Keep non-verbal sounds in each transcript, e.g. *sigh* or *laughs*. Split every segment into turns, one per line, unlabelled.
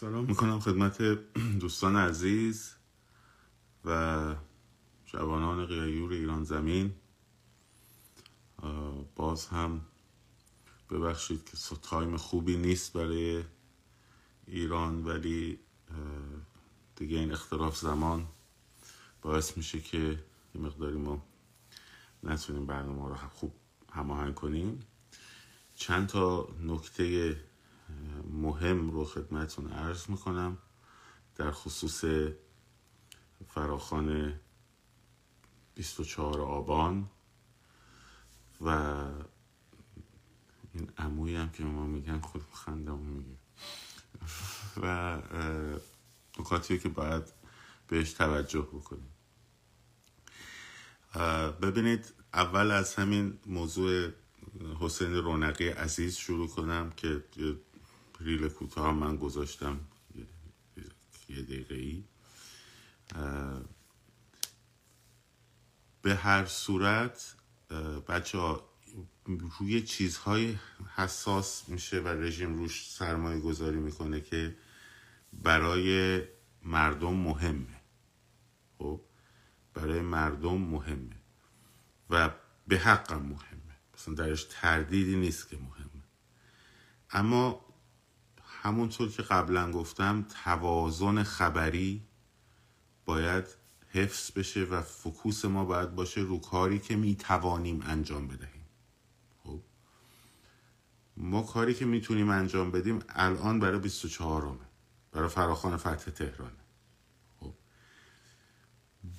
سلام. می‌کنم خدمت *clears throat* دوستان عزیز و جوانان قیور ایران زمین. باز هم ببخشید که تایم خوبی نیست برای ایران ولی دیگه این اختلاف زمان باعث میشه که یه مقداری ما نتونیم برنامه رو خوب هماهنگ کنیم. چند تا نکته مهم رو خدمتون عرض می‌کنم. در خصوص فراخان 24 آبان و این عمویی هم که ما میگن خود خندم میگه. *laughs* و نکاتی که باید بهش توجه بکنیم. ببینید اول از همین موضوع حسین رونقی عزیز شروع کنم که ریل کوتاه من گذاشتم یه دقیقه ای به هر صورت بچه روی چیزهای حساس میشه و رژیم روش سرمایه گذاری می‌کنه که برای مردم مهمه. خب؟ برای مردم مهمه و به حقم مهمه. مثلا درش تردیدی نیست که مهمه. اما همونطور که قبلا گفتم توازن خبری باید حفظ بشه و فکوس ما باید باشه رو کاری که می‌توانیم انجام بدهیم. خب؟ ما کاری که می‌تونیم انجام بدیم الان برای 24 همه برای فراخان فتح تهرانه. خب؟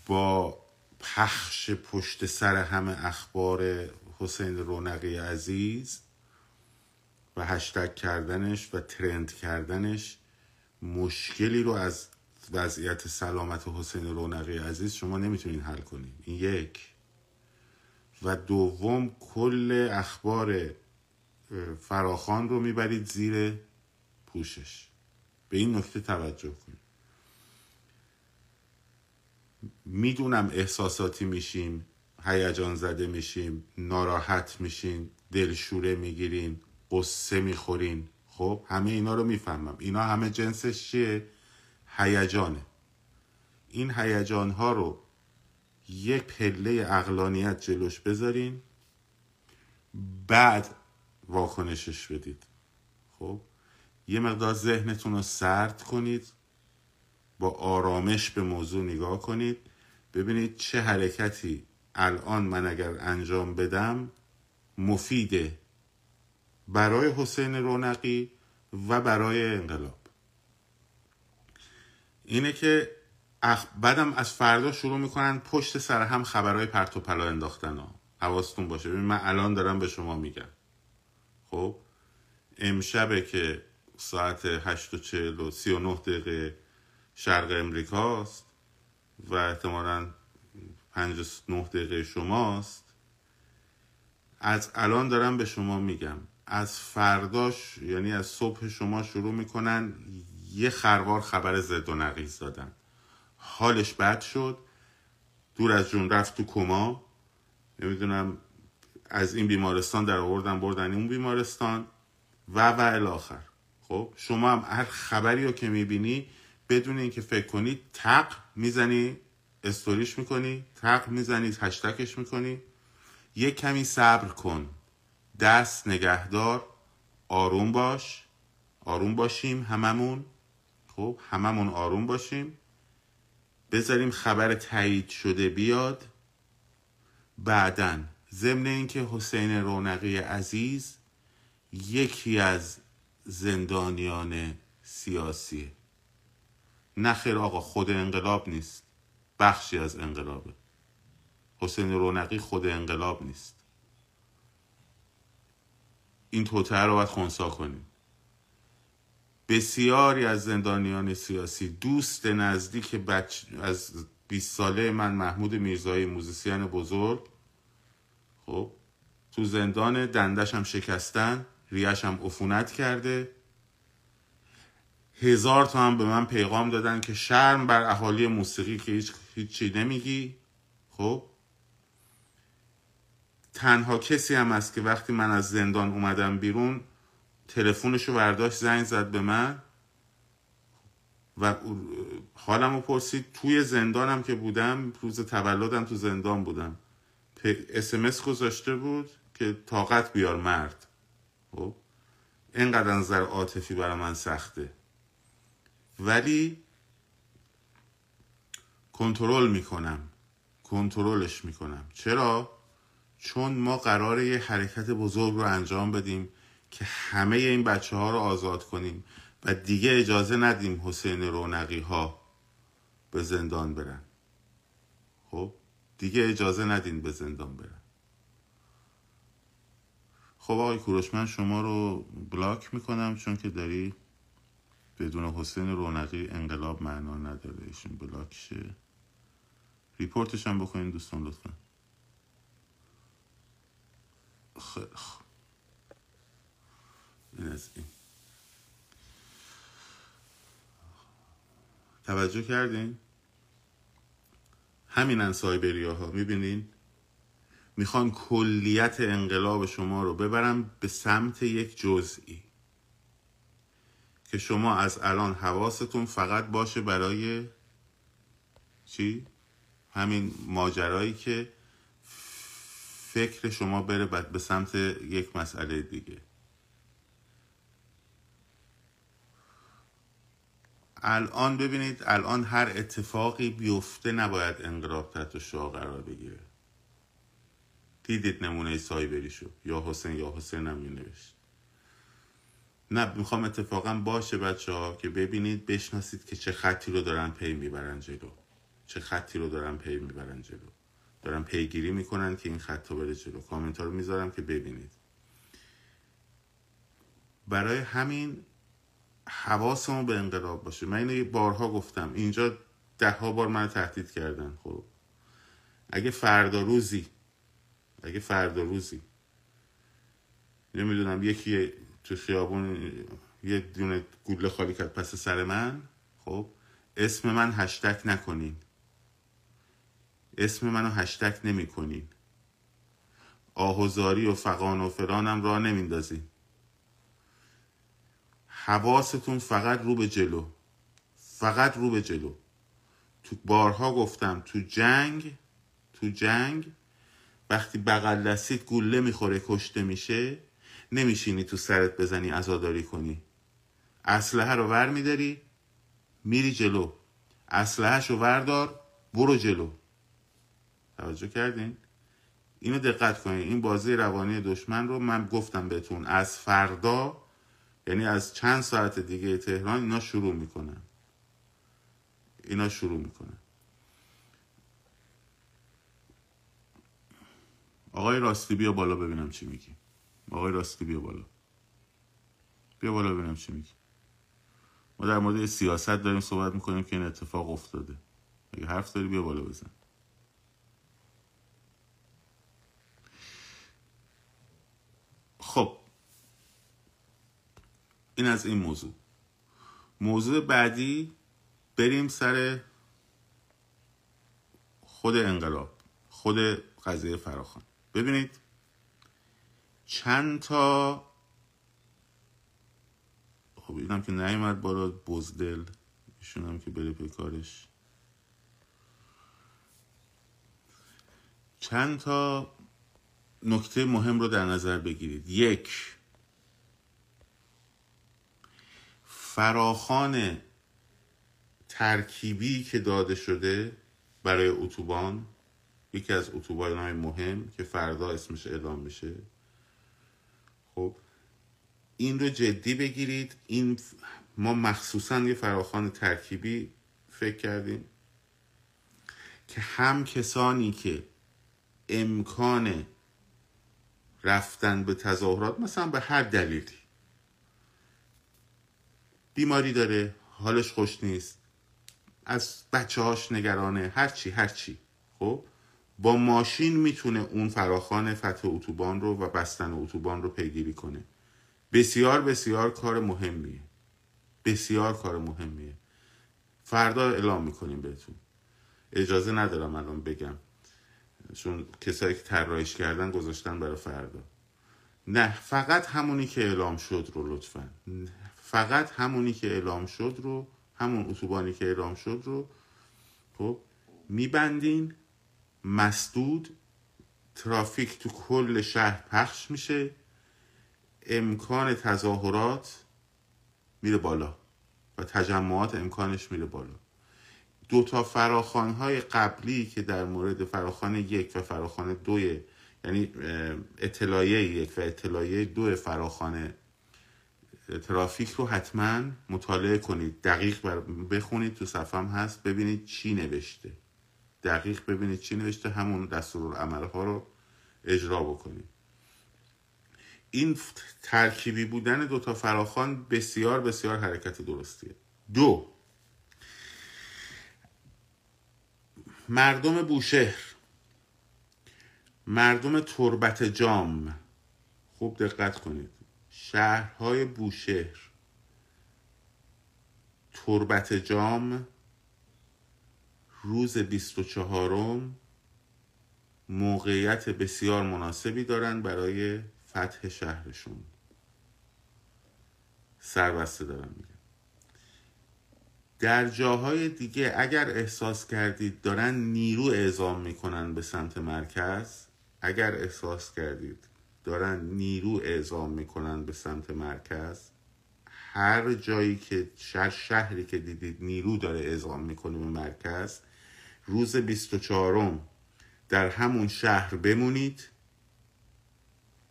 با پخش پشت سر همه اخبار حسین رونقی عزیز و هشتگ کردنش و ترند کردنش مشکلی رو از وضعیت سلامت حسین رونقی عزیز شما نمی‌تونین حل کنین. این یک. و دوم کل اخبار فراخان رو می‌برید زیر پوشش. به این نکته توجه کنید می‌دونم احساساتی میشیم هیجان زده میشیم ناراحت میشین دلشوره می‌گیرین قصه می‌خورین. خب همه اینا رو می‌فهمم. اینا همه جنسش چیه؟ هیجانه. این هیجان ها رو یک پله اقلانیت جلوش بذارین بعد واکنشش بدید. خب یه مقدار ذهنتون رو سرد کنید با آرامش به موضوع نگاه کنید ببینید چه حرکتی الان من اگر انجام بدم مفیده. برای حسین رونقی و برای انقلاب. اینه که اخ... بعدم از فردا شروع می‌کنن پشت سر هم خبرهای پرت و پلا انداختن ها. حواستون باشه. ببین من الان دارم به شما میگم. خب؟ امشبه که ساعت هشت و چهل و سی و نه دقیقه شرق امریکاست و احتمالا پنج نه دقیقه شماست. از الان دارم به شما میگم. از فرداش یعنی از صبح شما شروع می‌کنن یه خروار خبر زد و نقیز دادن. حالش بد شد. دور از جون رفت تو کما. نمی‌دونم از این بیمارستان در آوردن بردن اون بیمارستان و و الاخر. خب شما هم هر خبری رو که می‌بینی بدون اینکه فکر کنی تق می‌زنی استوریش می‌کنی تق می‌زنی هشتکش می‌کنی. یه کمی صبر کن. دست نگهدار آروم باش. آروم باشیم هممون. خب هممون آروم باشیم. بذاریم خبر تایید شده بیاد. بعدا ضمن اینکه حسین رونقی عزیز یکی از زندانیان سیاسی. نخیر آقا خود انقلاب نیست. بخشی از انقلابه. حسین رونقی خود انقلاب نیست. این توتر رو باید خونسا کنیم. بسیاری از زندانیان سیاسی دوست نزدیک بچ... از 20 ساله من محمود میرزایی موزیسین بزرگ خب تو زندان دندش هم شکستن ریش هم عفونت کرده. هزار تا هم به من پیغام دادن که شرم بر اهالی موسیقی که هیچ هیچی نمیگی خب. تنها کسی هم است که وقتی من از زندان اومدم بیرون تلفنشو برداشت زنگ زد به من و حالم رو پرسید. توی زندانم که بودم روز تولدم تو زندان بودم. اسمس گذاشته بود که طاقت بیار مرد. خب؟ اینقدر نظر عاطفی برای من سخته. ولی کنترل می‌کنم. کنترلش می‌کنم. چرا؟ چون ما قراره یه حرکت بزرگ رو انجام بدیم که همه این بچه ها رو آزاد کنیم و دیگه اجازه ندیم حسین رونقی ها به زندان برن. خب؟ دیگه اجازه ندین به زندان برن. خب آقای کوروش من شما رو بلاک می‌کنم چون که داری بدون حسین رونقی انقلاب معنا نداره. ایشون بلاک شه ریپورتش هم بکنین دوستان لطفا. خوب این از این. توجه کردین؟ همین سایبریا ها می‌بینین؟ می‌خوان کلیت انقلاب شما رو ببرم به سمت یک جزئی. که شما از الان حواستون فقط باشه برای چی؟ همین ماجرایی که فکر شما بره بعد به سمت یک مسئله دیگه. الان ببینید الان هر اتفاقی بیفته نباید انقلاب تحت شاه قرار بگیره. دیدید نمونه سایبری شد یا حسین یا حسین هم نوشت نه می‌خوام اتفاقا باشه بچه ها که ببینید بشناسید که چه خطی رو دارن پی می‌برن جلو. چه خطی رو دارن پی می‌برن جلو. دارن پیگیری می‌کنن که این خط بره جلو. کامنت رو می‌ذارم که ببینید. برای همین حواسمون به انقلاب باشه. من اینو بارها گفتم. اینجا ده ها بار من تهدید کردن. خب. اگه فردا روزی اگه فردا روزی نمی‌دونم یکی تو خیابون یه دونه گوله خالی کرد پس سر من خب اسم من هشتک نکنین. اسم منو هشتک نمی کنین آهوزاری و فقان و فرانم را نمیندازین. حواستون فقط رو به جلو. فقط رو به جلو. تو بارها گفتم تو جنگ تو جنگ وقتی بغل دستید گوله می‌خوره کشته میشه نمیشینی تو سرت بزنی ازاداری کنی. اسلحه رو ور میداری میری جلو. اسلحهش رو وردار برو جلو. توجه کردین؟ اینو دقت کنین. این بازی روانی دشمن رو من گفتم بهتون. از فردا یعنی از چند ساعت دیگه تهران اینا شروع می‌کنن. اینا شروع می‌کنن. آقای راستی بیا بالا ببینم چی میگی. آقای راستی بیا بالا. بیا بالا ببینم چی میگی. ما در مورد سیاست داریم صحبت می‌کنیم که این اتفاق افتاده. اگه حرف داری بیا بالا بزن. خب. این از این موضوع. موضوع بعدی بریم سر خود انقلاب خود قضیه فراخان. ببینید چند تا خب اینم که نیومد بالا بزدل ایشون هم که بره به کارش. چند تا نکته مهم رو در نظر بگیرید. یک فراخان ترکیبی که داده شده برای اتوبان یکی از اتوبان های مهم که فردا اسمش اعلام میشه. خب این رو جدی بگیرید. این ما مخصوصا یه فراخان ترکیبی فکر کردیم که هم کسانی که امکان رفتن به تظاهرات مثلا به هر دلیلی. بیماری داره حالش خوش نیست از بچه هاش نگرانه هرچی هرچی خب؟ با ماشین می‌تونه اون فراخان فتح اتوبان رو و بستن اتوبان رو پیگیری کنه. بسیار بسیار کار مهمیه. بسیار کار مهمیه. فردا اعلام می‌کنیم بهتون. اجازه ندارم الان بگم. چون کسایی که طراحیش کردن گذاشتن برای فردا. نه فقط همونی که اعلام شد رو لطفا. فقط همونی که اعلام شد رو همون اتوبانی که اعلام شد رو خب میبندین مسدود ترافیک تو کل شهر پخش میشه امکان تظاهرات میره بالا و تجمعات امکانش میره بالا. دو تا فراخان های قبلی که در مورد فراخان یک و فراخان دوی یعنی اطلاعیه یک و اطلاعیه دو فراخان ترافیک رو حتما مطالعه کنید. دقیق بخونید تو صفحه هم هست ببینید چی نوشته. دقیق ببینید چی نوشته همون دستور ها رو اجرا بکنید. این ترکیبی بودن دوتا فراخان بسیار بسیار حرکت درستیه. دو مردم بوشهر مردم تربت جام. خوب دقت کنید. شهرهای بوشهر تربت جام روز 24 موقعیت بسیار مناسبی دارن برای فتح شهرشون. سربسته دارم میگم. در جاهای دیگه اگر احساس کردید دارن نیرو اعزام می‌کنن به سمت مرکز اگر احساس کردید دارن نیرو اعزام می‌کنن به سمت مرکز هر جایی که شهر شهری که دیدید نیرو داره اعزام می‌کنه به مرکز روز 24 در همون شهر بمونید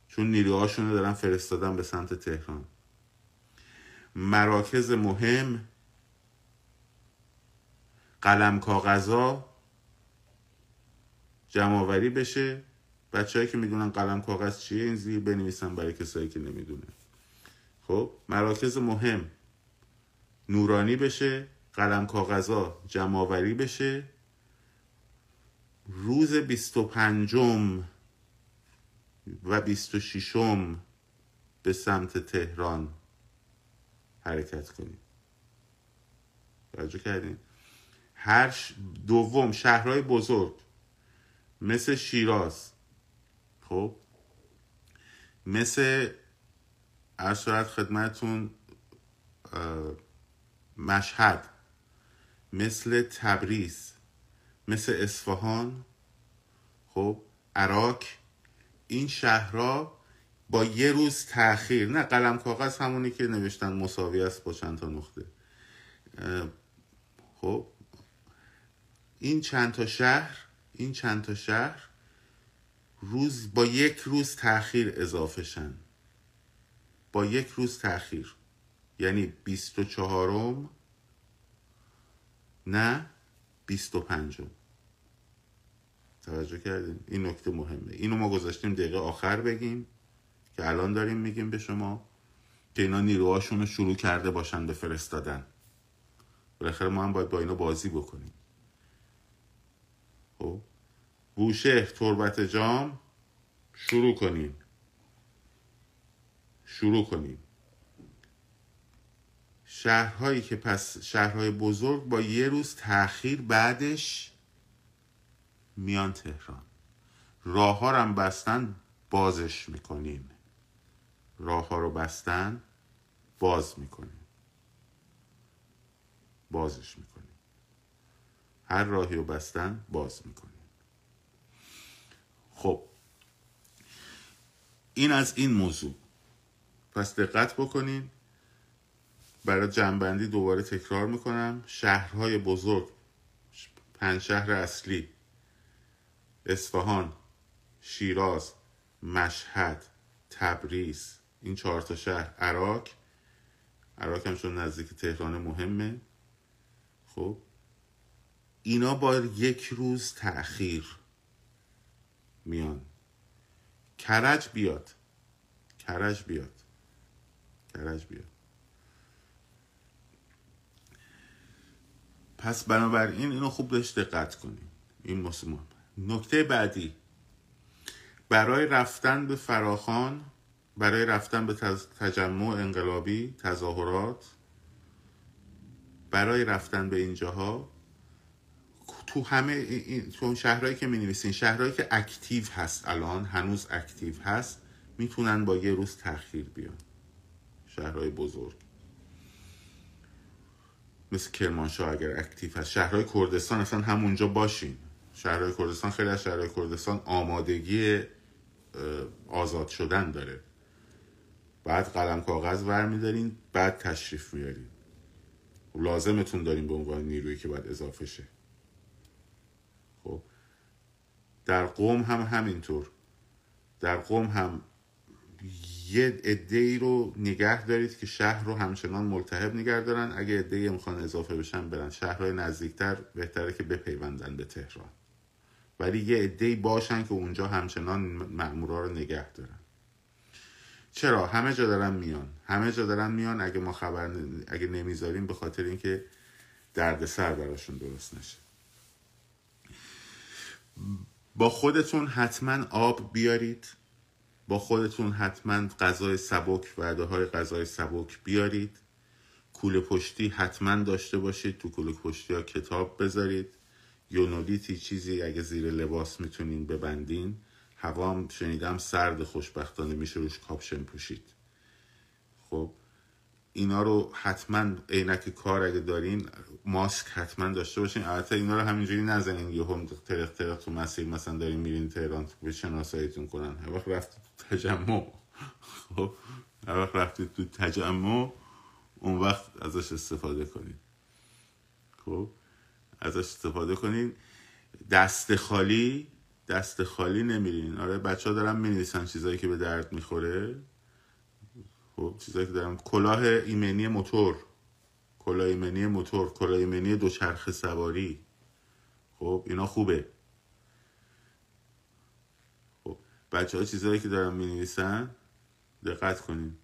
چون نیروهاشون دارن فرستادن به سمت تهران. مراکز مهم قلم کاغذا جمعآوری بشه. بچههایی که می‌دونن قلم کاغذ چیه این زیر بنویسن برای کسایی که نمی‌دونه. خب مراکز مهم. نورانی بشه قلم کاغذا جمعآوری بشه. روز 25 و 26 به سمت تهران حرکت کنید توجه کردین؟ هر دوم شهرهای بزرگ مثل شیراز خب؟ مثل ارشاد خدمتون مشهد مثل تبریز مثل اصفهان خب؟ عراق این شهرها با یه روز تاخیر نه قلم کاغذ همونی که نوشتن مساوی است با چند تا نقطه. خب؟ این چند تا شهر این چند تا شهر روز با یک روز تاخیر اضافه شن با یک روز تاخیر یعنی بیست و چهارم نه بیست و پنجم. توجه کردیم این نکته مهمه. اینو ما گذاشتیم دقیقه آخر بگیم که الان داریم میگیم به شما که اینا نیروهاشون رو شروع کرده باشن به فرستادن. بالاخره ما هم باید با اینا بازی بکنیم. خب. بوشهر تربت جام. شروع کنیم. شروع کنیم. شهرهایی که پس شهرهای بزرگ با یه روز تاخیر بعدش میان تهران. راه ها رو بستن بازش می‌کنیم. راه ها رو بستن باز می‌کنیم. بازش می‌کنیم. هر راهی رو بستن باز می‌کنیم. خب. این از این موضوع. پس دقت بکنین. برای جنبندی دوباره تکرار می‌کنم. شهرهای بزرگ پنج شهر اصلی اصفهان شیراز مشهد تبریز این چهار تا شهر عراق. عراق هم چون نزدیک تهران مهمه. خب. اینا با یک روز تأخیر میان. کرج بیاد. کرج بیاد. کرج بیاد. پس بنابراین اینو خوب بهش دقت کنیم. این مسلمان نکته بعدی. برای رفتن به فراخان برای رفتن به تجمع انقلابی تظاهرات برای رفتن به اینجاها تو همه این تو شهرهایی که می نویسین شهرهایی که active هست الان هنوز active هست می‌تونن با یه روز تاخیر بیان. شهرهای بزرگ. مثل کرمانشاه اگر active هست. شهرهای کردستان اصلا همونجا باشین. شهرهای کردستان خیلی از شهرهای کردستان آمادگی آزاد شدن داره. بعد قلم کاغذ برمیدارین بعد تشریف میارین لازمتون داریم به عنوان نیرویی که باید اضافه شه خب در قوم هم همینطور. در قوم هم یه عده ای رو نگه دارید که شهر رو همچنان ملتهب نگه دارن. اگه عده ای می‌خوان اضافه بشن برن شهرهای نزدیکتر بهتره که بپیوندن به تهران. ولی یه عده باشن که اونجا همچنان مأمورا رو نگه دارن. چرا؟ همه جا دارن میان. همه جا دارن میان. اگه ما خبر اگه نمی‌ذاریم به خاطر اینکه دردسر براشون درست نشه. با خودتون حتما آب بیارید. با خودتون حتما غذای سبک وعده های غذای سبک بیارید. کوله پشتی حتما داشته باشید تو کوله پشتی ها کتاب بذارید. یونولیتی چیزی اگه زیر لباس می‌تونین ببندین. هوام شنیدم سرد خوشبختانه میشه روش کاپشن پوشید. خب اینا رو حتما عینک کار اگه دارین ماسک حتما داشته باشین. البته اینا رو همینجوری نزنین. یه هم ترق ترق تو مسیر مثلا دارین میرین تهران به شناساییتون کنن. هر وقت رفتید تو تجمع. خب هر وقت رفتید تو تجمع اون وقت ازش استفاده کنید خب ازش استفاده کنین. دست خالی دست خالی نمیرین. آره بچه ها دارن می چیزایی که به درد می‌خوره. خب چیزایی که دارم. کلاه ایمنی موتور. کلاه ایمنی موتور. کلاه ایمنی دوچرخه سواری. خب اینا خوبه. خب بچه ها چیزایی که دارن می نویسن دقت کنین.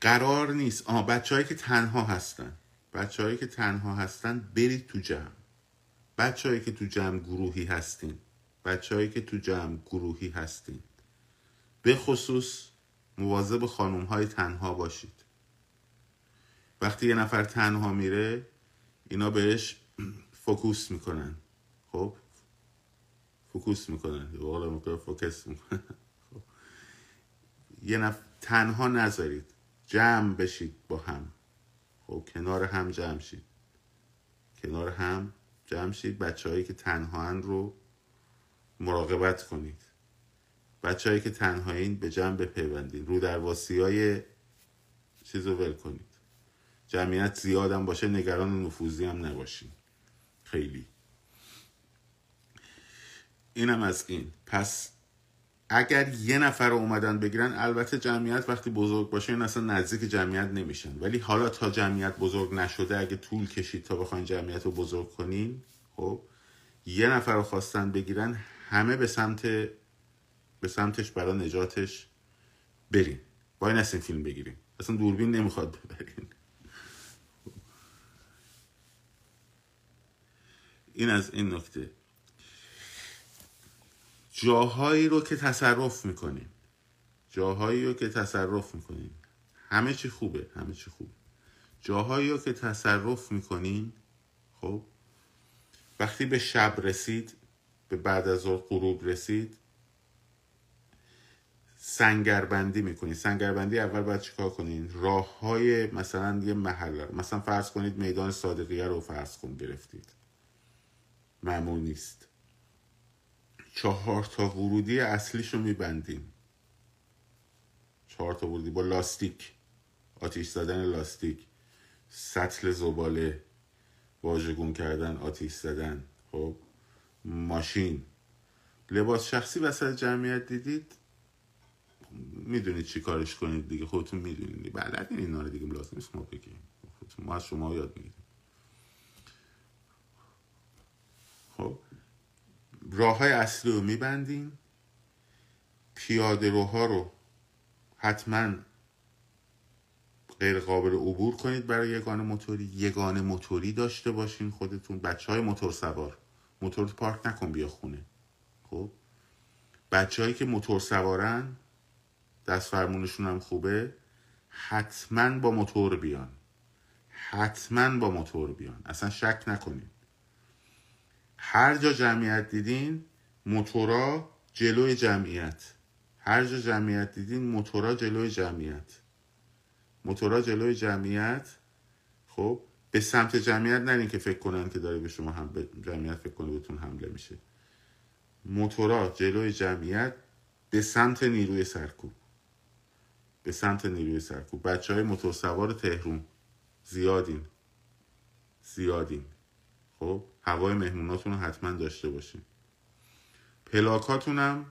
قرار نیست. آه بچه که تنها هستن. بچههایی که تنها هستن برید تو جمع. بچههایی که تو جمع گروهی هستین. بچههایی که تو جمع گروهی هستین. به خصوص مواظب خانوم های تنها باشید. وقتی یه نفر تنها میره اینا بهش focus می‌کنن. خب؟ focus می‌کنن. focus می‌کنن. خب. یه نفر تنها نذارید. جمع بشید با هم. خب؟ کنار هم جمع شید. کنار هم جمع شید. بچه هایی که تنها رو مراقبت کنید. بچه هایی که تنهایین به جمع بپیوندید رو در های چیز رو ول کنید. جمعیت زیادم باشه نگران نفوذی هم نباشید خیلی. اینم از این. پس اگر یه نفر رو اومدن بگیرن البته جمعیت وقتی بزرگ باشه این اصلا نزدیک جمعیت نمیشن. ولی حالا تا جمعیت بزرگ نشده اگه طول کشید تا بخواین جمعیت رو بزرگ کنین خب یه نفر رو خواستن بگیرن همه به سمت به سمتش برای نجاتش برین با این فیلم بگیریم. اصلا دوربین نمی‌خواد ببرین این از این نکته. جاهایی رو که تصرف می‌کنیم. جاهایی رو که تصرف می‌کنیم. همه چی خوبه همه چی خوبه. جاهایی رو که تصرف می‌کنین خب وقتی به شب رسید به بعد از غروب رسید سنگربندی می‌کنید سنگربندی اول باید چیکار کنین راه های مثلا یه محل مثلا فرض کنید میدان صادقیه رو فرض کن گرفتید. معمول نیست. چهار تا ورودی اصلیشو میبندیم چهار تا ورودی با لاستیک آتیش زدن لاستیک سطل زباله واژگون کردن آتیش زدن. خب؟ ماشین. لباس شخصی وسط جمعیت دیدید؟ می‌دونید چی کارش کنید دیگه خودتون می‌دونید بلدین اینا رو دیگه لازم نیست ما بگیم. ما از شما یاد می‌گیریم. خب. راه های اصلی رو میبندیم. پیاده روها رو حتما غیر قابل عبور کنید برای یگان موتوری. یگان موتوری داشته باشین خودتون. بچه های موتور سوار. موتور پارک نکن بیا خونه. خب؟ بچه هایی که موتور سوارن دست فرمونشون هم خوبه حتما با موتور بیان. حتما با موتور بیان. اصلا شک نکنید هر جا جمعیت دیدین موتورا جلوی جمعیت. هر جا جمعیت دیدین موتورا جلوی جمعیت. موتورا جلوی جمعیت. خب؟ به سمت جمعیت نرین که فکر کنن که داره به شما هم به جمعیت فکر کنه بهتون حمله میشه. موتورا جلوی جمعیت به سمت نیروی سرکوب. به سمت نیروی سرکوب. بچه های موتور سوار تهرون زیادین. زیادین. خب هوای مهموناتون رو حتما داشته باشین. پلاکاتون هم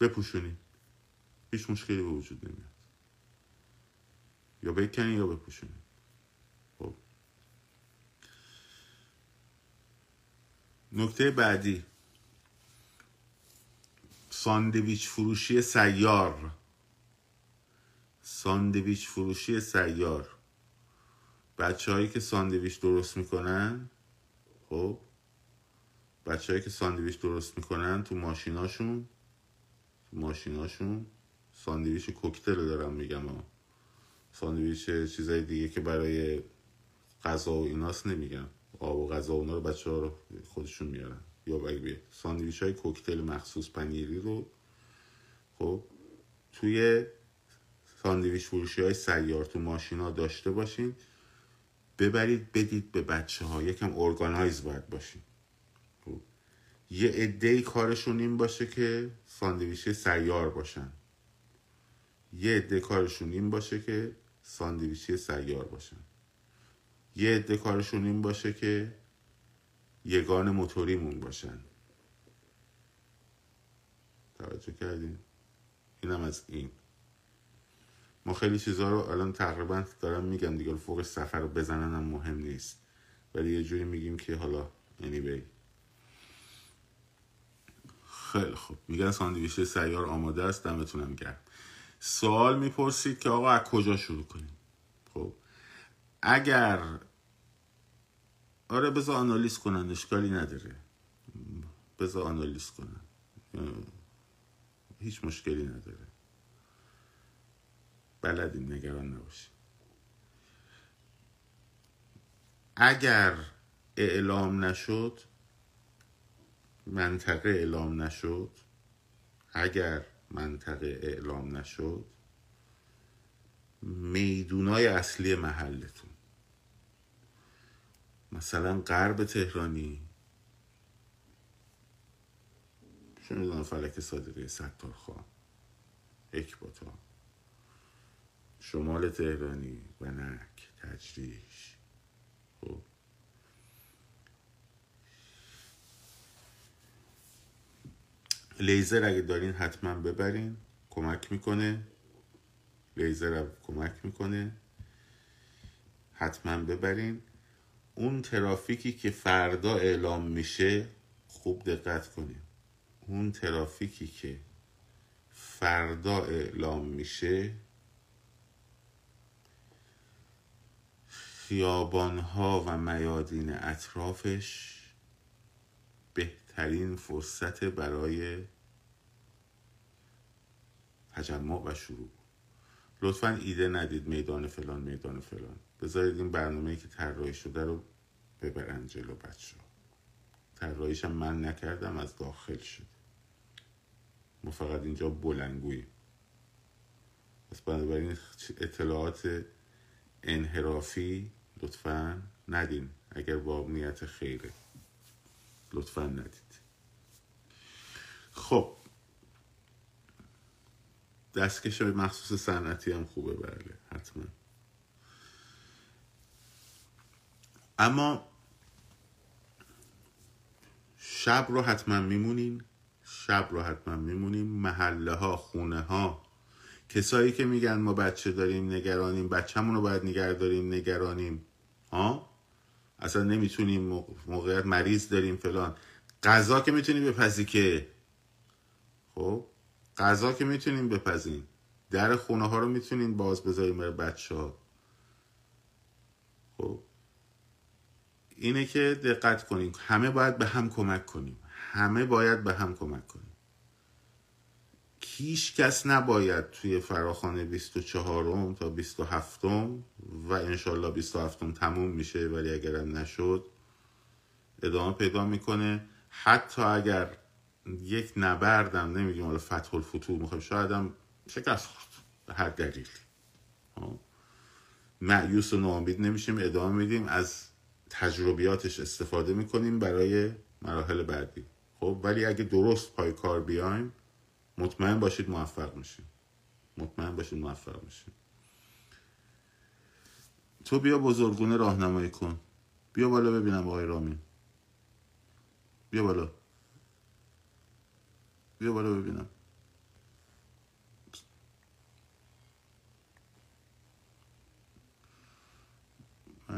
بپوشونین. هیچ مشکلی به وجود نمیاد. یا بکنین یا بپوشونین. نکته بعدی. ساندویچ فروشی سیار. ساندویچ فروشی سیار. بچه هایی که ساندویچ درست می‌کنن خب بچه هایی که ساندویچ درست می‌کنن تو ماشیناشون ماشیناشون ساندویچ کوکتل دارم میگم ها ساندویچ چیزای دیگه که برای غذا و ایناست نمیگم. آب و غذا اونا رو بچه ها رو خودشون میارن. یا بگه ساندویچ های کوکتل مخصوص پنیری رو خب توی ساندویچ فروشی های سیار تو ماشینا داشته باشین. ببرید بدید به بچه ها یکم organize باید باشین. خب. یه عده کارشون این باشه که ساندویچ سیار باشن. یه عده کارشون این باشه که ساندویچی سیار باشن. یه عده کارشون این باشه که یگان موتوریمون باشن. توجه کردین؟ اینم از این. ما خیلی چیزها رو الان تقریبا دارم میگم دیگه فوق سفر رو بزنن هم مهم نیست. ولی یه جوری میگیم که حالا anyway. خیلی خوب. میگن ساندویچ سیار آماده است دمتونم گرم. سوال می‌پرسید که آقا از کجا شروع کنیم؟ اگر آره بذار آنالیز کنن اشکالی نداره. بذار آنالیز کنن. هیچ مشکلی نداره. بلدیم نگران نباشیم اگر اعلام نشد منطقه اعلام نشد اگر منطقه اعلام نشد میدونای اصلی محلتون. مثلا غرب تهرانی. می‌دونم فلک صادقی ستارخان اکباتا شمال تهرانی ونک تجریش. خب. لیزر اگه دارین حتما ببرین. کمک می‌کنه. لیزر کمک می‌کنه. حتما ببرین. اون ترافیکی که فردا اعلام میشه خوب دقت کنیم. اون ترافیکی که فردا اعلام میشه خیابانها و میادین اطرافش بهترین فرصت برای تجمع و شروع. لطفا ایده ندید میدان فلان میدان فلان. بذارید این برنامه که طراحی شده رو ببرن جلو بچه طراحیش من نکردم از داخل شد. ما فقط اینجا بلنگوییم. پس بنابراین اطلاعات انحرافی لطفا ندین. اگر با نیت خیره لطفا ندید. خب. دستکش مخصوص صنعتی هم خوبه بله حتما. اما شب رو حتما میمونین شب رو حتما میمونیم محله ها خونه ها کسایی که میگن ما بچه داریم نگرانیم بچهمون رو باید نگر داریم نگرانیم. ها؟ اصلا نمی‌تونیم موقعیت مریض داریم فلان. غذا که می‌تونیم بپزی که؟ خب غذا که می‌تونیم بپزیم در خونه ها رو می‌تونیم باز بذاریم برای بچه ها خب اینه که دقت کنیم. همه باید به هم کمک کنیم. همه باید به هم کمک کنیم. هیچ کس نباید توی فراخانه 24 تا 27 و انشالله 27 تموم میشه ولی اگرم نشد ادامه پیدا می‌کنه. حتی اگر یک نبردم نمیگیم حالا فتح الفتوح می‌خوایم شاید هم شکست خورد. به هر دلیل معیوس و ناامید نمیشیم ادامه میدیم. از تجربیاتش استفاده می‌کنیم برای مراحل بعدی. خب ولی اگه درست پای کار بیایم مطمئن باشید موفق میشیم. مطمئن باشید موفق میشیم. تو بیا بزرگونه راهنمایی کن. بیا بالا ببینم آقای رامین. بیا بالا. بیا بالا ببینم.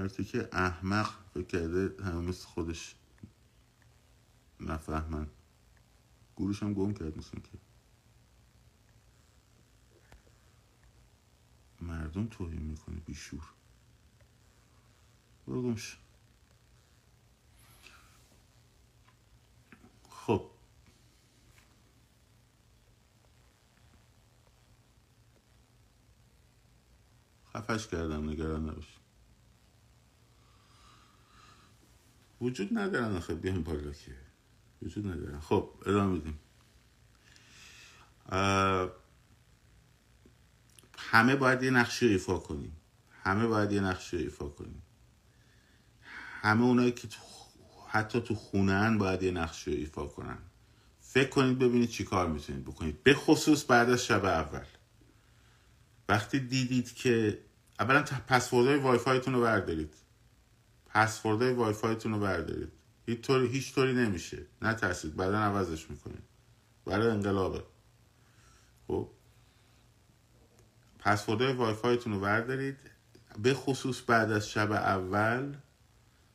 که احمق فکر کرده مثل خودش نفهمن. گروش هم گم کرد مثل که مردم توهین می‌کنه بیشور. برو گمش. خب. خفش کردم نگران نباش. وجود ندارن آخه بیان بالا که وجود ندارن. خب ادامه میدیم. همه باید یه نقشه ایفا کنیم. همه باید یه نقشه ایفا کنیم. همه اونایی که تو حتی تو خونه باید یه نقشه ایفا کنن. فکر کنید ببینید چی کار می‌تونید بکنید. به خصوص بعد از شب اول. وقتی دیدید که اولا password های WiFi تون رو بردارید. password های WiFi تون رو بردارید. هیچ طوری هیچ طوری نمیشه. نه ترسید. بعدا عوضش می‌کنید. برای انقلابه. خب؟ password های WiFi تون رو بردارید. به خصوص بعد از شب اول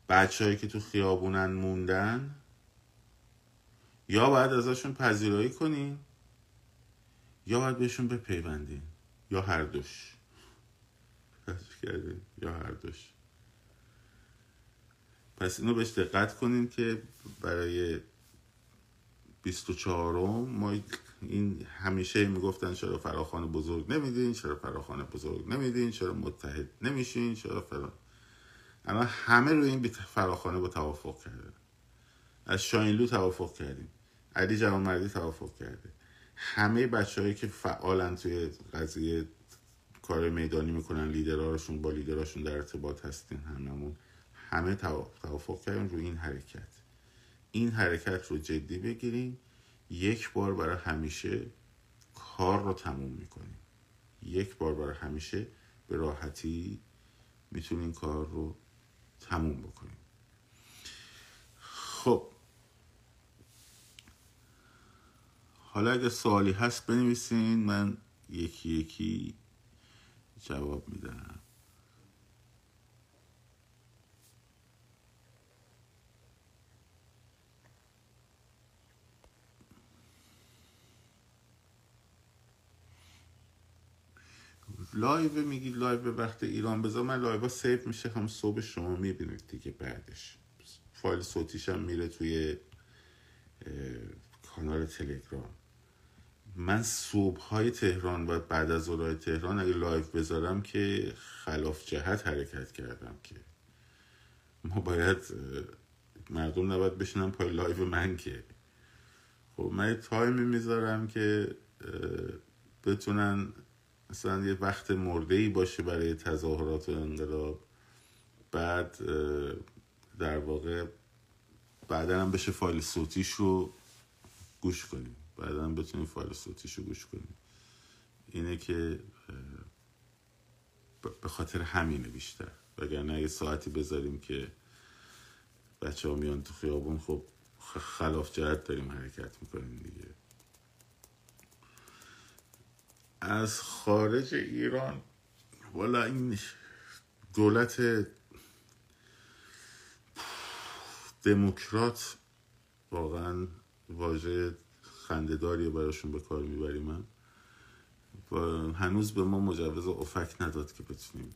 بچههایی که تو خیابونن موندن یا باید ازشون پذیرایی کنین یا باید بهشون بپیوندین. یا هر دوش. *laughs* یا هر دوش. پس اینو بهش دقت کنیم که برای 24 ما این همیشه می‌گفتن چرا فراخان بزرگ نمیدین چرا فراخان بزرگ نمیدین چرا متحد نمیشین چرا فرا اما همه روی این فراخانه با توافق کرده از شاینلو توافق کردیم. علی جوانمردی توافق کرده. همه بچههایی که فعالن توی قضیه کار میدانی می‌کنن لیدرهاشون با لیدراشون در ارتباط هستین هممون. همه توافق کردیم روی این حرکت. این حرکت رو جدی بگیریم. یک بار برای همیشه کار رو تموم می‌کنیم. یک بار برای همیشه به راحتی می‌تونیم کار رو تموم بکنیم. خب. حالا اگه سوالی هست بنویسین. من یکی یکی جواب میدم. لایو میگی لایو وقت ایران بذار من live save میشه هم صبح شما می‌بینید دیگه بعدش. فایل صوتیش هم میره توی کانال تلگرام. من صبح های تهران و بعد از ظهرهای تهران اگه live بذارم که خلاف جهت حرکت کردم که. ما باید مردم نباید بشینن پای live من که. خب من time ی می‌ذارم که بتونن مثلا یه وقت مرده ای باشه برای تظاهرات و انقلاب بعد در واقع بعدا هم بشه فایل صوتیش رو گوش کنیم. بعدا بتونیم فایل صوتیش رو گوش کنیم. اینه که به خاطر همینه بیشتر. وگرنه یه ساعتی بذاریم که بچه ها میان تو خیابون خب خلاف جهت داریم حرکت می‌کنیم دیگه. از خارج ایران. والا این دولت دموکرات واقعا واژه خندهداری براشون به کار می‌بریم من و هنوز به ما مجوز افک نداد که بتونیم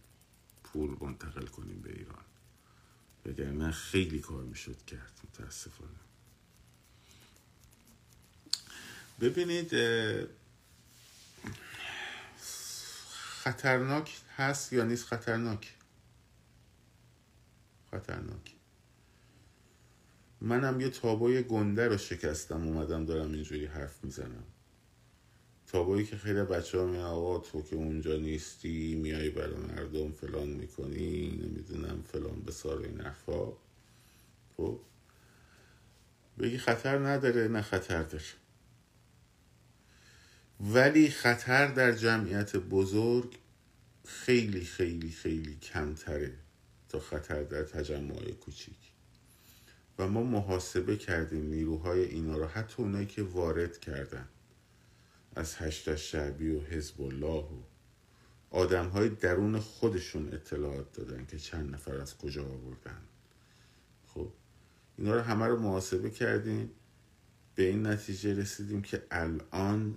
پول منتقل کنیم به ایران. وگرنه خیلی کار می‌شد کرد متاسفانه. ببینید خطرناک هست یا نیست خطرناک؟ خطرناک. منم یه تابوی گنده رو شکستم اومدم دارم اینجوری حرف می‌زنم. تابایی که خیلی بچه ها میان آقا تو که اونجا نیستی میای برای مردم فلان می‌کنی نمی‌دونم فلان بسار این حرفا. خب؟ بگی خطر نداره نه خطر داره. ولی خطر در جمعیت بزرگ خیلی خیلی خیلی کمتره تا خطر در تجمع کوچیک. و ما محاسبه کردیم نیروهای اینا رو حتی اونایی که وارد کردن. از هشت شعبی و حزب الله و آدم درون خودشون اطلاعات دادن که چند نفر از کجا آوردن. خب اینا رو همه رو محاسبه کردیم. به این نتیجه رسیدیم که الان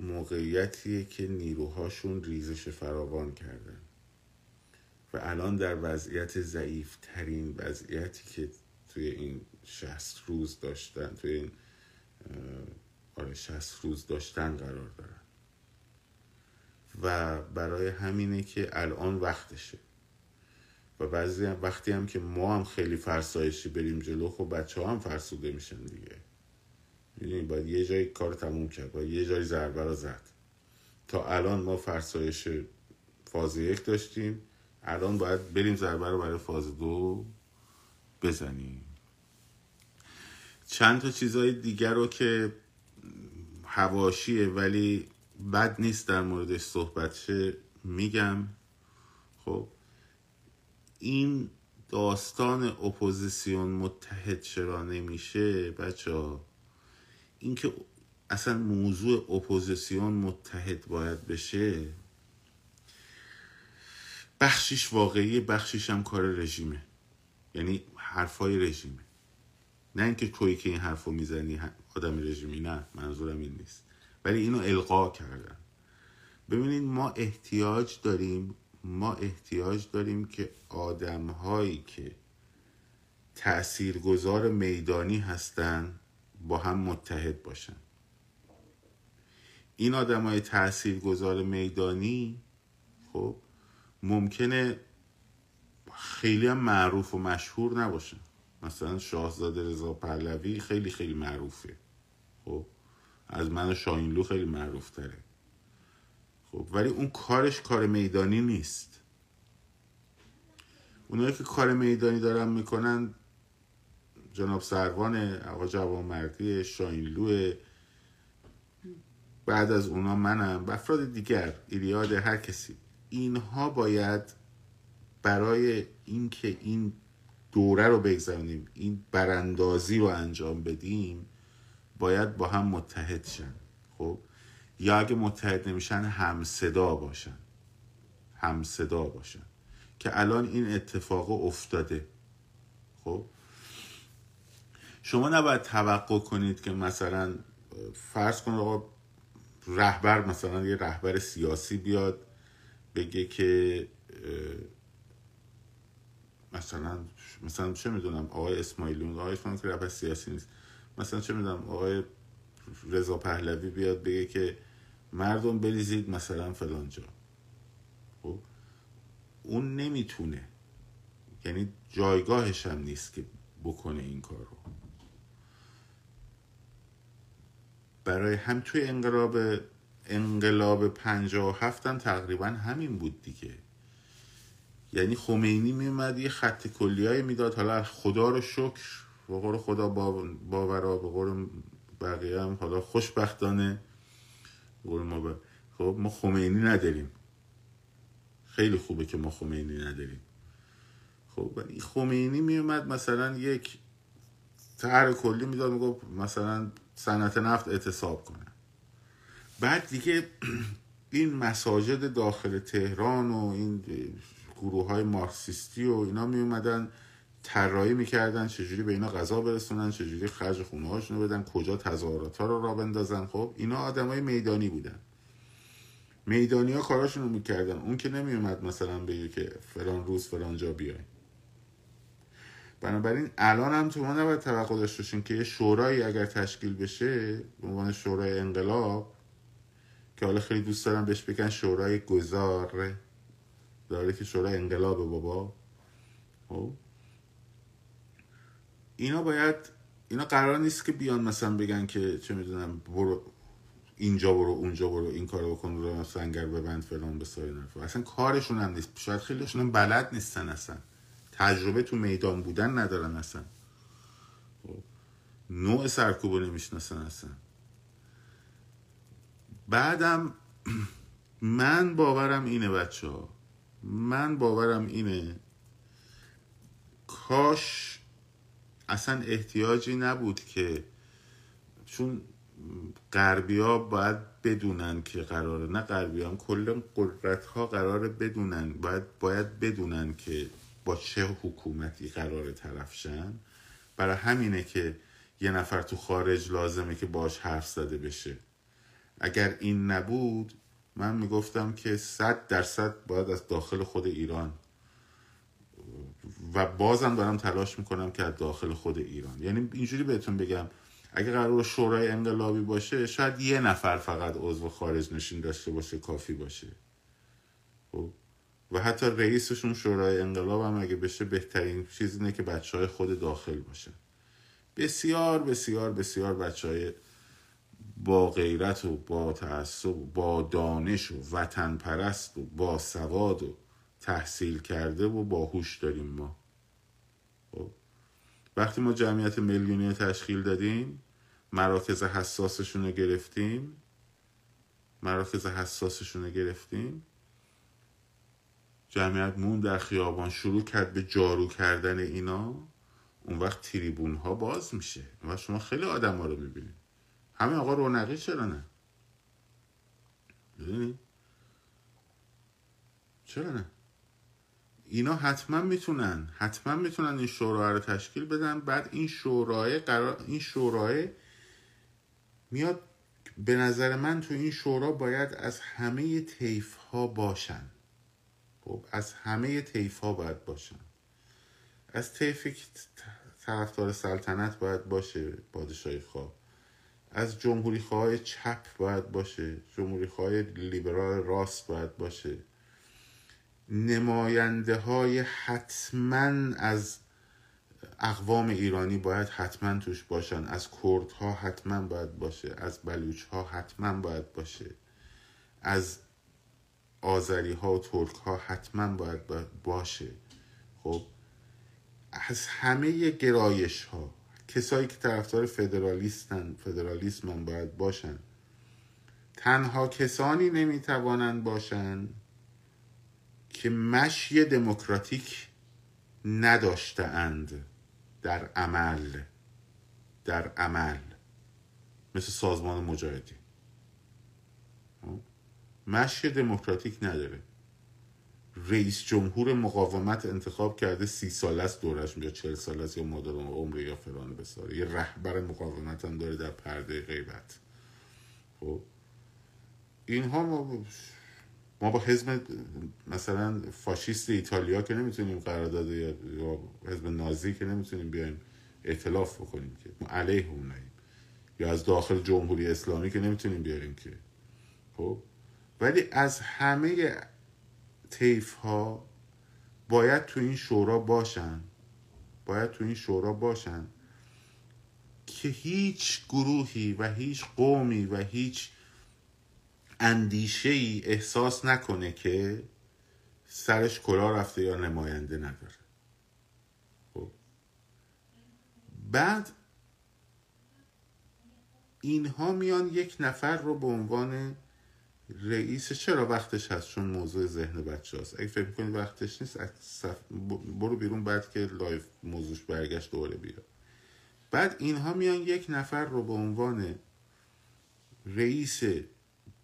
موقعیتیه که نیروهاشون ریزش فراوان کردن. و الان در وضعیت ضعیف ترین وضعیتی که توی این شست روز داشتن توی این آره شست روز داشتن قرار دارن. و برای همینه که الان وقتشه. و بعضی هم وقتی هم که ما هم خیلی فرسایشی بریم جلو خب بچه هم فرسوده میشن دیگه. می‌دونی باید یه جایی کار تموم کرد باید یه جایی ضربه رو زد. تا الان ما فرسایش فاز یک داشتیم. الان باید بریم ضربه رو برای فاز دو بزنیم. چند تا چیزهای دیگر رو که هواشیه ولی بد نیست در موردش صحبت شه میگم. خب این داستان اپوزیسیون متحد چرا نمیشه؟ بچه ها اینکه اصلا موضوع اپوزیسیون متحد باید بشه بخشیش واقعی بخشیش هم کار رژیمه. یعنی حرفای رژیمه. نه اینکه توی که این حرفو می‌زنی آدم رژیمی. نه منظورم این نیست. ولی اینو القا کردن. ببینید ما احتیاج داریم ما احتیاج داریم که آدم هایی که تاثیرگذار میدانی هستن با هم متحد باشن. این آدم های تاثیرگذار میدانی خب ممکنه خیلی هم معروف و مشهور نباشن. مثلا شاهزاده رضا پهلوی خیلی خیلی معروفه. خب از من و شاینلو خیلی معروف تره خب ولی اون کارش کار میدانی نیست. اونایی که کار میدانی دارن می‌کنن جناب سروان آقا جوانمردی شاینلو بعد از اونا منم و افراد دیگر ایلیاد هر کسی. اینها باید برای اینکه این دوره رو بگذاریم این براندازی رو انجام بدیم باید با هم متحد شن. خب؟ یا اگه متحد نمیشن هم صدا باشن. هم صدا باشن. که الان این اتفاق افتاده. خب؟ شما نباید توقع کنید که مثلا فرض کن آقا رهبر مثلا یه رهبر سیاسی بیاد بگه که مثلا مثلا چه می‌دونم آقای اسماعیلون آقای اسماعیلون که رهبر سیاسی نیست. مثلا چه می‌دونم آقای رضا پهلوی بیاد بگه که مردم بریزید مثلا فلان جا. خب؟ اون نمی‌تونه. یعنی جایگاهش هم نیست که بکنه این کار رو برای هم توی انقلاب انقلاب پنجاه و هفتم تقریبا همین بود دیگه. یعنی خمینی میومد یه خط کلیای می‌داد. حالا خدا رو شکر به قول خدا باورا به قول بقیه هم حالا خوشبختانه. قول ما خب ما خمینی نداریم. خیلی خوبه که ما خمینی نداریم. خب خمینی میومد مثلا یک طرح کلی می‌داد. می‌گفت مثلا صنعت نفت اعتصاب کنه. بعد دیگه *clears throat* این مساجد داخل تهران و این گروه های مارکسیستی و اینا می اومدن طراحی می‌کردن چجوری به اینا غذا برسونن چجوری خرج خونه هاشون بدن کجا تظاهرات ها رو را بندازن. خب اینا آدمای میدانی بودن. میدانی ها کاراشون رو می‌کردن. اون که نمیومد مثلا بگه که فلان روز فلان جا بیای بنابراین الان هم تو ما نباید توقع داشته که یه شورایی اگر تشکیل بشه به عنوان شورای انقلاب که حالا خیلی دوست دارم بهش بگن شورای گذار. داره که شورای انقلاب بابا. خب؟ اینا باید اینا قرار نیست که بیان مثلا بگن که چه می‌دونم برو اینجا برو اونجا برو این کارو بکن رو سنگر ببند فلان به سایر اصلا کارشون هم نیست. شاید خیلیشون بلد نیستن اصلا. تجربه تو میدان بودن ندارن اصلا. خب. نوع سرکوب رو نمی‌شناسن اصلا. بعدم من باورم اینه بچه ها من باورم اینه کاش اصلا احتیاجی نبود که چون غربی ها باید بدونن که قراره. نه غربی هم کل قدرت ها قراره بدونن. باید, باید بدونن که با چه حکومتی قرار طرفشن برای همینه که یه نفر تو خارج لازمه که باش حرف زده بشه. اگر این نبود من می‌گفتم که صد درصد باید از داخل خود ایران. و بازم دارم تلاش می‌کنم که از داخل خود ایران. یعنی اینجوری بهتون بگم اگه قرار شورای انقلابی باشه شاید یه نفر فقط عضو خارج نشین داشته باشه کافی باشه. خب؟ و حتی رئیسشون شورای انقلاب هم اگه بشه بهترین چیز اینه که بچه های خود داخل باشه. بسیار بسیار بسیار بچه های با غیرت و با تعصب و با دانش و وطن پرست و با سواد و تحصیل کرده و باهوش داریم ما. خب؟ وقتی ما جمعیت میلیونی تشکیل دادیم مراکز حساسشون رو گرفتیم. مراکز حساسشون رو گرفتیم. جمعیت مون در خیابان شروع کرد به جارو کردن اینا اون وقت تریبون ها باز میشه و شما خیلی آدم ها رو می‌بینید. همین آقا رونقی چرا نه؟ چرا نه؟ اینا حتما می‌تونن حتما می‌تونن این شورای رو تشکیل بدن. بعد این شورای قرار این شورای میاد به نظر من تو این شورا باید از همه تیف ها باشن. خب از همه تیف ها باید باشن از طیفی که طرفدار سلطنت باید باشه پادشاهی خواه. از جمهوری خواه چپ باید باشه جمهوری خواه لیبرال راست باید باشه. نماینده های حتما از اقوام ایرانی باید حتما توش باشن. از کردها حتما باید باشه. از بلوچ ها حتما باید باشه. از آذری ها و ترک ها حتما باید باشه. خب از همه گرایش ها کسایی که طرفدار فدرالیستن فدرالیسم باید باشن. تنها کسانی نمی‌توانند باشند که مشی دموکراتیک نداشته اند در عمل در عمل. مثل سازمان مجاهدین؟ مشی دموکراتیک نداره. رئیس جمهور مقاومت انتخاب کرده سی سال است دورش یا چل سال است یا مادر عمر یا فلان بساره یه رهبر مقاومت هم داره در پرده غیبت. خب؟ اینها ما ما با حزب مثلا فاشیست ایتالیا که نمی‌تونیم قرارداد یا حزب نازی که نمی‌تونیم بیایم ائتلاف بکنیم که. ما علیه اوناییم یا از داخل جمهوری اسلامی که نمی‌تونیم بیاریم که. خب؟ ولی از همه تیف ها باید تو این شورا باشن. باید تو این شورا باشن که هیچ گروهی و هیچ قومی و هیچ اندیشه ای احساس نکنه که سرش کلا رفته یا نماینده نداره. خب. بعد اینها میان یک نفر رو به عنوان رئیس چرا وقتش هست؟ چون موضوع ذهن بچه هست اگه فکر کنید وقتش نیست برو بیرون بعد که live موضوعش برگشت دوره بیا بعد اینها میان یک نفر رو به عنوان رئیس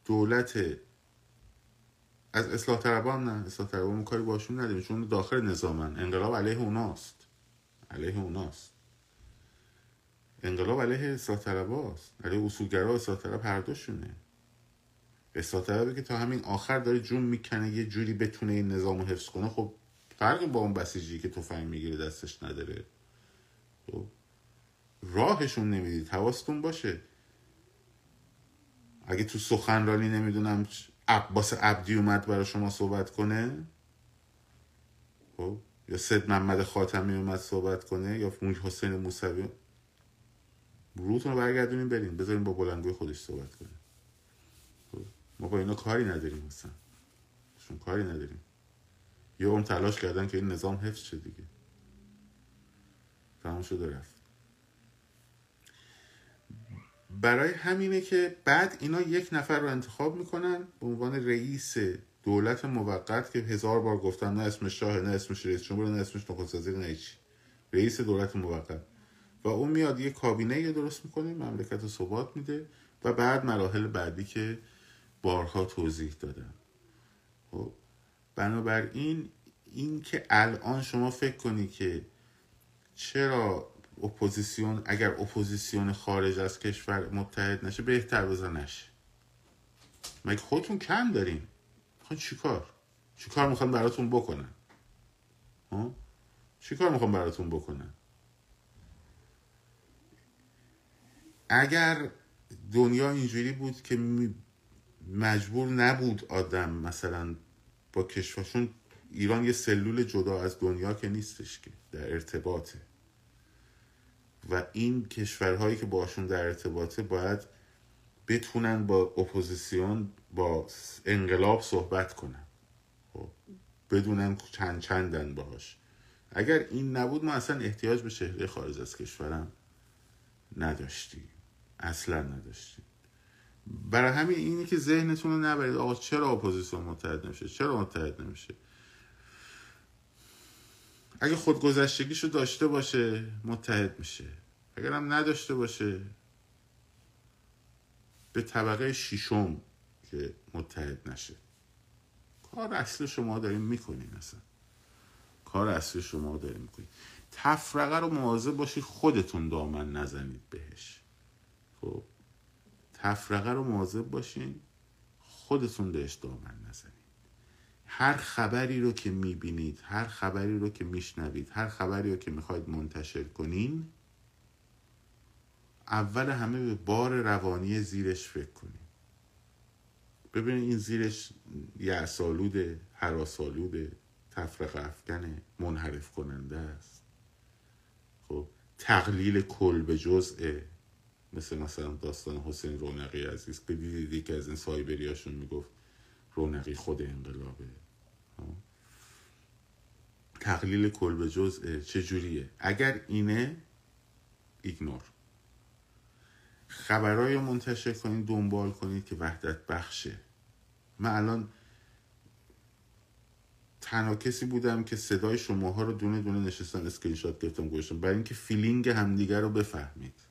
دولت از اصلاح طلبان نه. اصلاح طلبان کاری باشون نداریم. چون داخل نظامن انقلاب علیه اوناست. علیه اوناست. انقلاب علیه اصلاح طلباست. علیه اصولگرا اصلاح طلب هر دوشونه. اصلاح طلبی که تا همین آخر داره جون می‌کنه یه جوری بتونه این نظام رو حفظ کنه خب فرق با اون بسیجی که تفنگ می‌گیره دستش نداره. خب راهشون نمی‌دید حواستون باشه. اگه تو سخنرانی نمی‌دونم عباس عبدی اومد برای شما صحبت کنه؟ خب؟ یا سید محمد خاتمی اومد صحبت کنه؟ یا موج حسین موسوی؟ روتون رو برگردونیم بریم بذاریم با بلنگوی خودش صحبت کنه. ما با اینا کاری نداریم مثلا شون کاری نداریم. یه اون تلاش کردن که این نظام حفظ شه دیگه. تمام شده رفت. برای همینه که بعد اینا یک نفر رو انتخاب می‌کنن به عنوان رئیس دولت موقت که هزار بار گفتم نه اسمش شاه نه اسمش رئیس جمهور نه اسمش نخست وزیر نه چی رئیس دولت موقت. و اون میاد یه کابینه درست می‌کنه مملکت رو ثبات میده و بعد مراحل بعدی که بارها توضیح دادم. خب بنابراین این که الان شما فکر کنی که چرا اپوزیسیون اگر اپوزیسیون خارج از کشور متحد نشه بهتر بزن نشه. مگه خودتون کم دارین؟ می‌خوان چیکار؟ چیکار می‌خوان براتون بکنن؟ چیکار می‌خوان براتون بکنن؟ اگر دنیا اینجوری بود که مجبور نبود آدم مثلا با کشورشون ایران یه سلول جدا از دنیا که نیستش که در ارتباطه. و این کشورهایی که باشون در ارتباطه باید بتونن با اپوزیسیون با انقلاب صحبت کنن. خب بدونن چند چندن باهاش. اگر این نبود ما اصلا احتیاج به شهره خارج از کشورم نداشتیم اصلا نداشتیم برای همین اینی که ذهنتون رو نبرید. آقا چرا اپوزیسیون متحد نمیشه؟ چرا متحد نمیشه؟ اگه خودگذشتگیشو داشته باشه متحد میشه. اگر هم نداشته باشه به طبقه شیشم که متحد نشه. کار اصل شما داریم می‌کنین اصلا. کار اصل شما داریم می‌کنین. تفرقه رو مواظب باشید خودتون دامن نزنید بهش. خب؟ تفرقه رو مواظب باشین خودتون بهش دامن نزنید. هر خبری رو که می‌بینید هر خبری رو که میشنوید هر خبری رو که می‌خواید منتشر کنین اول همه به بار روانی زیرش فکر کنید ببینید این زیرش یعسالوده حراسالوده تفرق افکنه منحرف کننده است. خب تقلیل کل به جزء مثل مثلا داستان حسین رونقی عزیز. که دیدید که از این سایبریاشون می‌گفت رونقی خود انقلابه. تقلیل کل به جزء چجوریه اگر اینه ایگنور. خبرهای منتشر کنید دنبال کنید که وحدت بخشه. من الان تنها کسی بودم که صدای شماها رو دونه دونه نشستم اسکرین شات گرفتم گذاشتم برای اینکه feeling همدیگه رو بفهمید.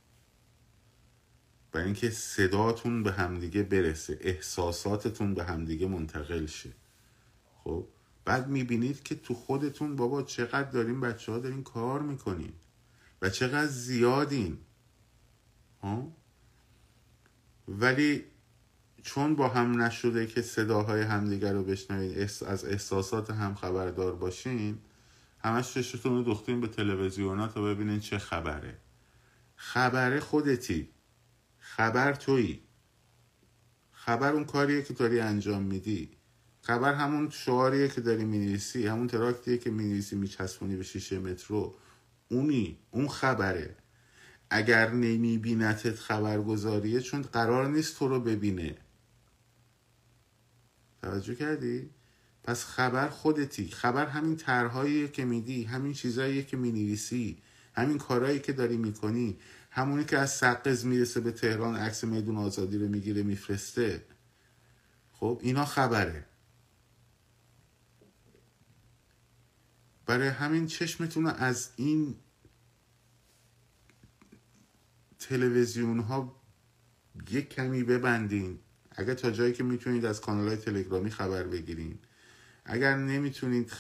برای اینکه صداتون به همدیگه برسه احساساتتون به همدیگه منتقل شه. خب؟ بعد می‌بینید که تو خودتون بابا چقدر داریم بچه ها دارین کار می‌کنین و چقدر زیادین. ها؟ ولی چون با هم نشده که صداهای همدیگر رو بشنوید از احساسات هم خبردار باشین همش چشتون رو دختین به تلویزیونات تا ببینین چه خبره. خبره خودتی. خبر تویی. خبر اون کاریه که داری انجام میدی. خبر همون شعاریه که داری می‌نویسی همون تراکتیه که می‌نویسی میچسبونی به شیشه مترو. اونی اون خبره. اگر نمیبینتت خبرگزاریه چون قرار نیست تو رو ببینه. توجه کردی؟ پس خبر خودتی. خبر همین طرحهاییه که میدی همین چیزهاییه که می‌نویسی همین کارهایی که داری می‌کنی. همونی که از سقز می‌رسه به تهران عکس میدون آزادی رو می‌گیره میفرسته. خب اینا خبره. برای همین چشمتون از این تلویزیون ها یک کمی ببندین. اگر تا جایی که می‌تونید از کانال های تلگرامی خبر بگیرین. اگر نمی‌تونید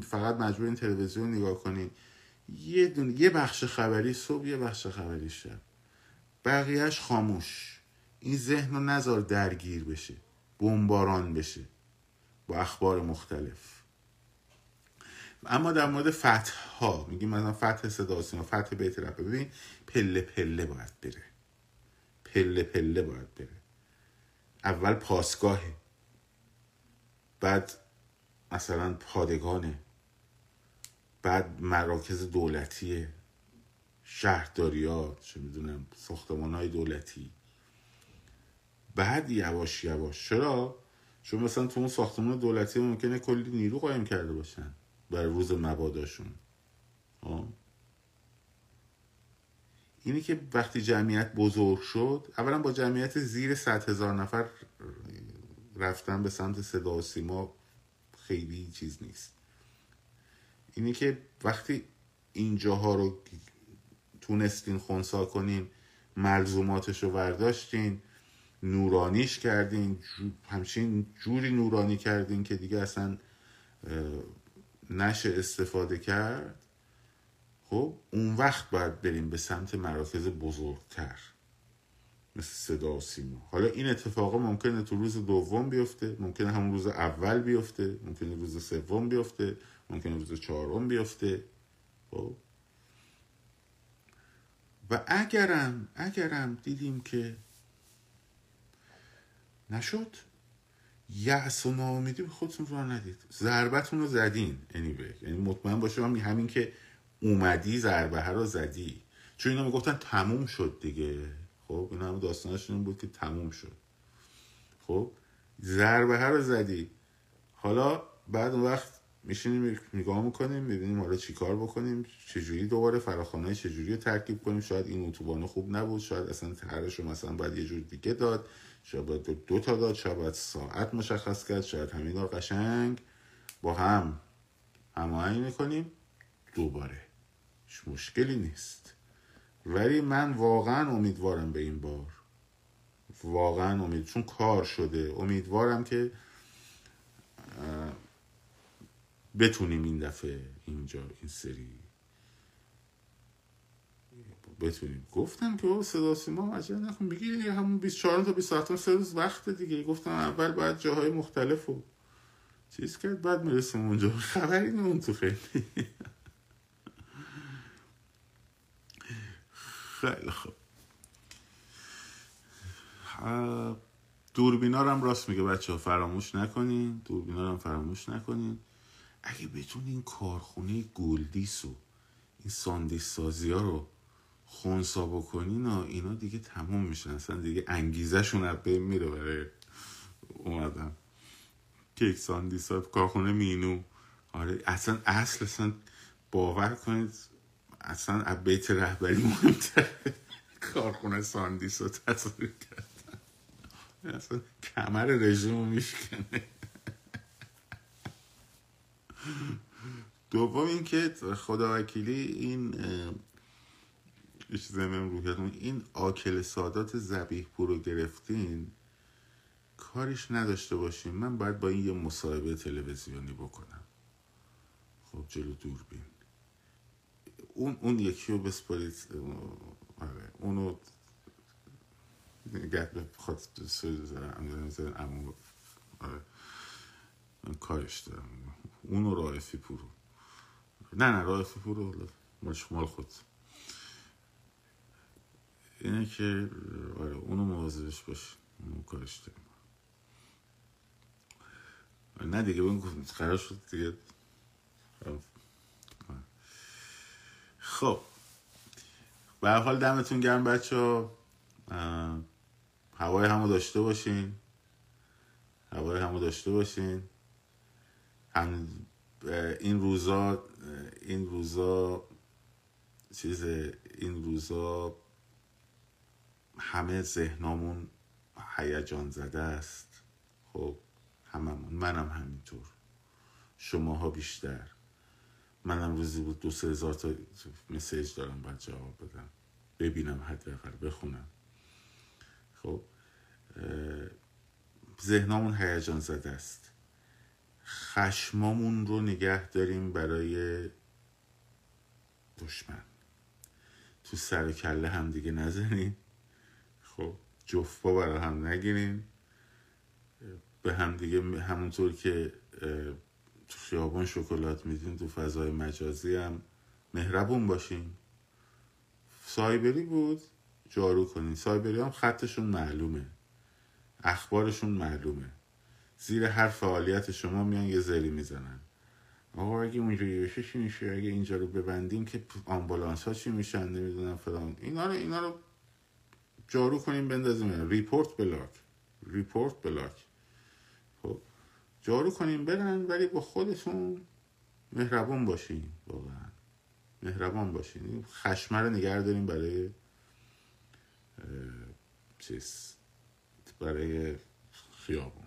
فقط مجبورین تلویزیون نگاه کنین. یه, دون... یه بخش خبری صبح یه بخش خبری شب. بقیهش خاموش. این ذهن رو نذار درگیر بشه بمباران بشه با اخبار مختلف. اما در مورد فتح ها میگیم مثلا فتح صدا سیما فتح بیت رب ببین پله پله باید بره. پله پله باید بره. اول پاسگاهه. بعد مثلا پادگانه. بعد مراکز دولتیه شهرداریات چه می‌دونم ساختمان های دولتی. بعد یواش یواش. چرا؟ چون مثلا تو اون ساختمان دولتی ممکنه کلی نیرو قایم کرده باشن برای روز مباداشون. آه. اینی که وقتی جمعیت بزرگ شد اولا با جمعیت زیر صد هزار نفر رفتن به سمت صدا و سیما خیلی چیز نیست. اینی که وقتی اینجاها رو تونستین خونسا کنین ملزوماتش رو برداشتین نورانیش کردین همچین جوری نورانی کردین که دیگه اصلا نشه استفاده کرد خب اون وقت باید بریم به سمت مراکز بزرگتر مثل صدا و سیما. حالا این اتفاقا ممکنه تو روز دوم بیفته ممکنه همون روز اول بیفته ممکنه روز سوم بیفته. ممکنه روز چهارم بیفته. خب. و اگرم اگرم دیدیم که نشد یأس و ناامیدی به خودتون رو ندید. ضربتون رو زدین anyway. یعنی مطمئن باشه همین, که اومدی ضربه رو زدی. چون اینا می‌گفتن تموم شد دیگه. خب اینا هم داستانشون بود که تموم شد. خب ضربه رو زدی. حالا بعد اون وقت میشینیم نگاه می‌کنیم می‌بینیم حالا چیکار بکنیم چجوری دوباره فراخانه چجوری رو ترکیب کنیم. شاید این اتوبان خوب نبود شاید اصلا ترش رو مثلا باید یه جور دیگه داد. شاید باید دو تا داد شاید باید ساعت مشخص کرد شاید همین رو قشنگ با هم هماهنگ می‌کنیم. دوباره. مشکلی نیست. ولی من واقعا امیدوارم به این بار. واقعا امید چون کار شده. امیدوارم که بتونیم این دفعه اینجا این سری. بتونیم. گفتم که صدا سیما عجله نکن بگی همون 24 تا 27 سه روز وقت دیگه. گفتم اول باید جاهای مختلف و چیز کرد بعد می‌رسیم اونجا. خبری اون تو خیلی. خیلی خوب. دوربینا هم راست میگه بچه ها فراموش نکنین. دوربینا هم فراموش نکنین. اگه بتونین کارخونه گلدیس و این ساندیس سازی ها رو خونسا بکنین اینا دیگه تموم میشن. اصلا دیگه انگیزشون از بین میره برای اومدن. کیک ساندیس ها کارخونه مینو. آره اصلا اصل اصلا باور کنید اصلا از بیت رهبری مهمتر کارخونه ساندیس رو تصویر کردن. اصلا کمر رژیم رو میشکنه. دوم اینکه خدا وکیلی این روحیتون این آکل سادات زبیح رو گرفتین کاریش نداشته باشیم. من باید با این یه مصاحبه تلویزیونی بکنم. خب جلو دوربین اون اون یکی رو بسپارید. آره اونو نگه به امو آره. کارش دارم. اونو رایفی پورو. نه نه رایفی پورو مال خود اینه که آره اونو مواظبش باش. اونو کارش دارم. نه دیگه اون قرار شد دیگه. خب. به حال دمتون گرم بچه هوای همو داشته باشین. هوای همو داشته باشین. هم این روزا این روزا چیز این روزا همه ذهنامون هیجان زده است. خب هممون. منم همینطور. شماها بیشتر. منم روزی بود دو سه هزار تا مسیج دارم باید جواب بدم. ببینم حداقل بخونم. خب ذهنمون هیجان زده است. خشمامون رو نگه داریم برای دشمن. تو سر و کله هم دیگه نزنیم. خب جفا برای هم نگیریم. به هم دیگه همونطور که تو خیابان شکلات میدین تو فضای مجازی هم مهربون باشین سایبری بود؟ جارو کنین. سایبری هم خطشون معلومه. اخبارشون معلومه. زیر هر فعالیت شما میان یه زری می‌زنن. آقا اگه اونجوری بشه چی میشه اگه اینجا رو ببندیم که آمبولانس ها چی میشن؟ نمی‌دونم فلان. اینا رو اینا رو جارو کنیم بندازیم. report block report block خب جارو کنیم برن ولی با خودتون مهربان باشین. واقعا. مهربان باشین. خشمه رو نگه داریم برای چیز برای خیابون.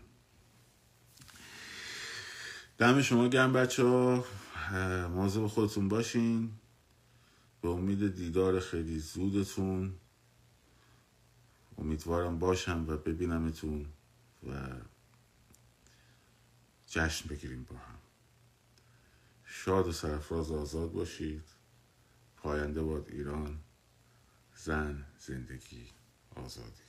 دم شما گرم بچه ها. به خودتون باشین. به امید دیدار خیلی زودتون. امیدوارم باشم و ببینمتون و جشن بگیریم با هم. شاد و سرفراز آزاد باشید. پاینده باد ایران. زن زندگی آزادی.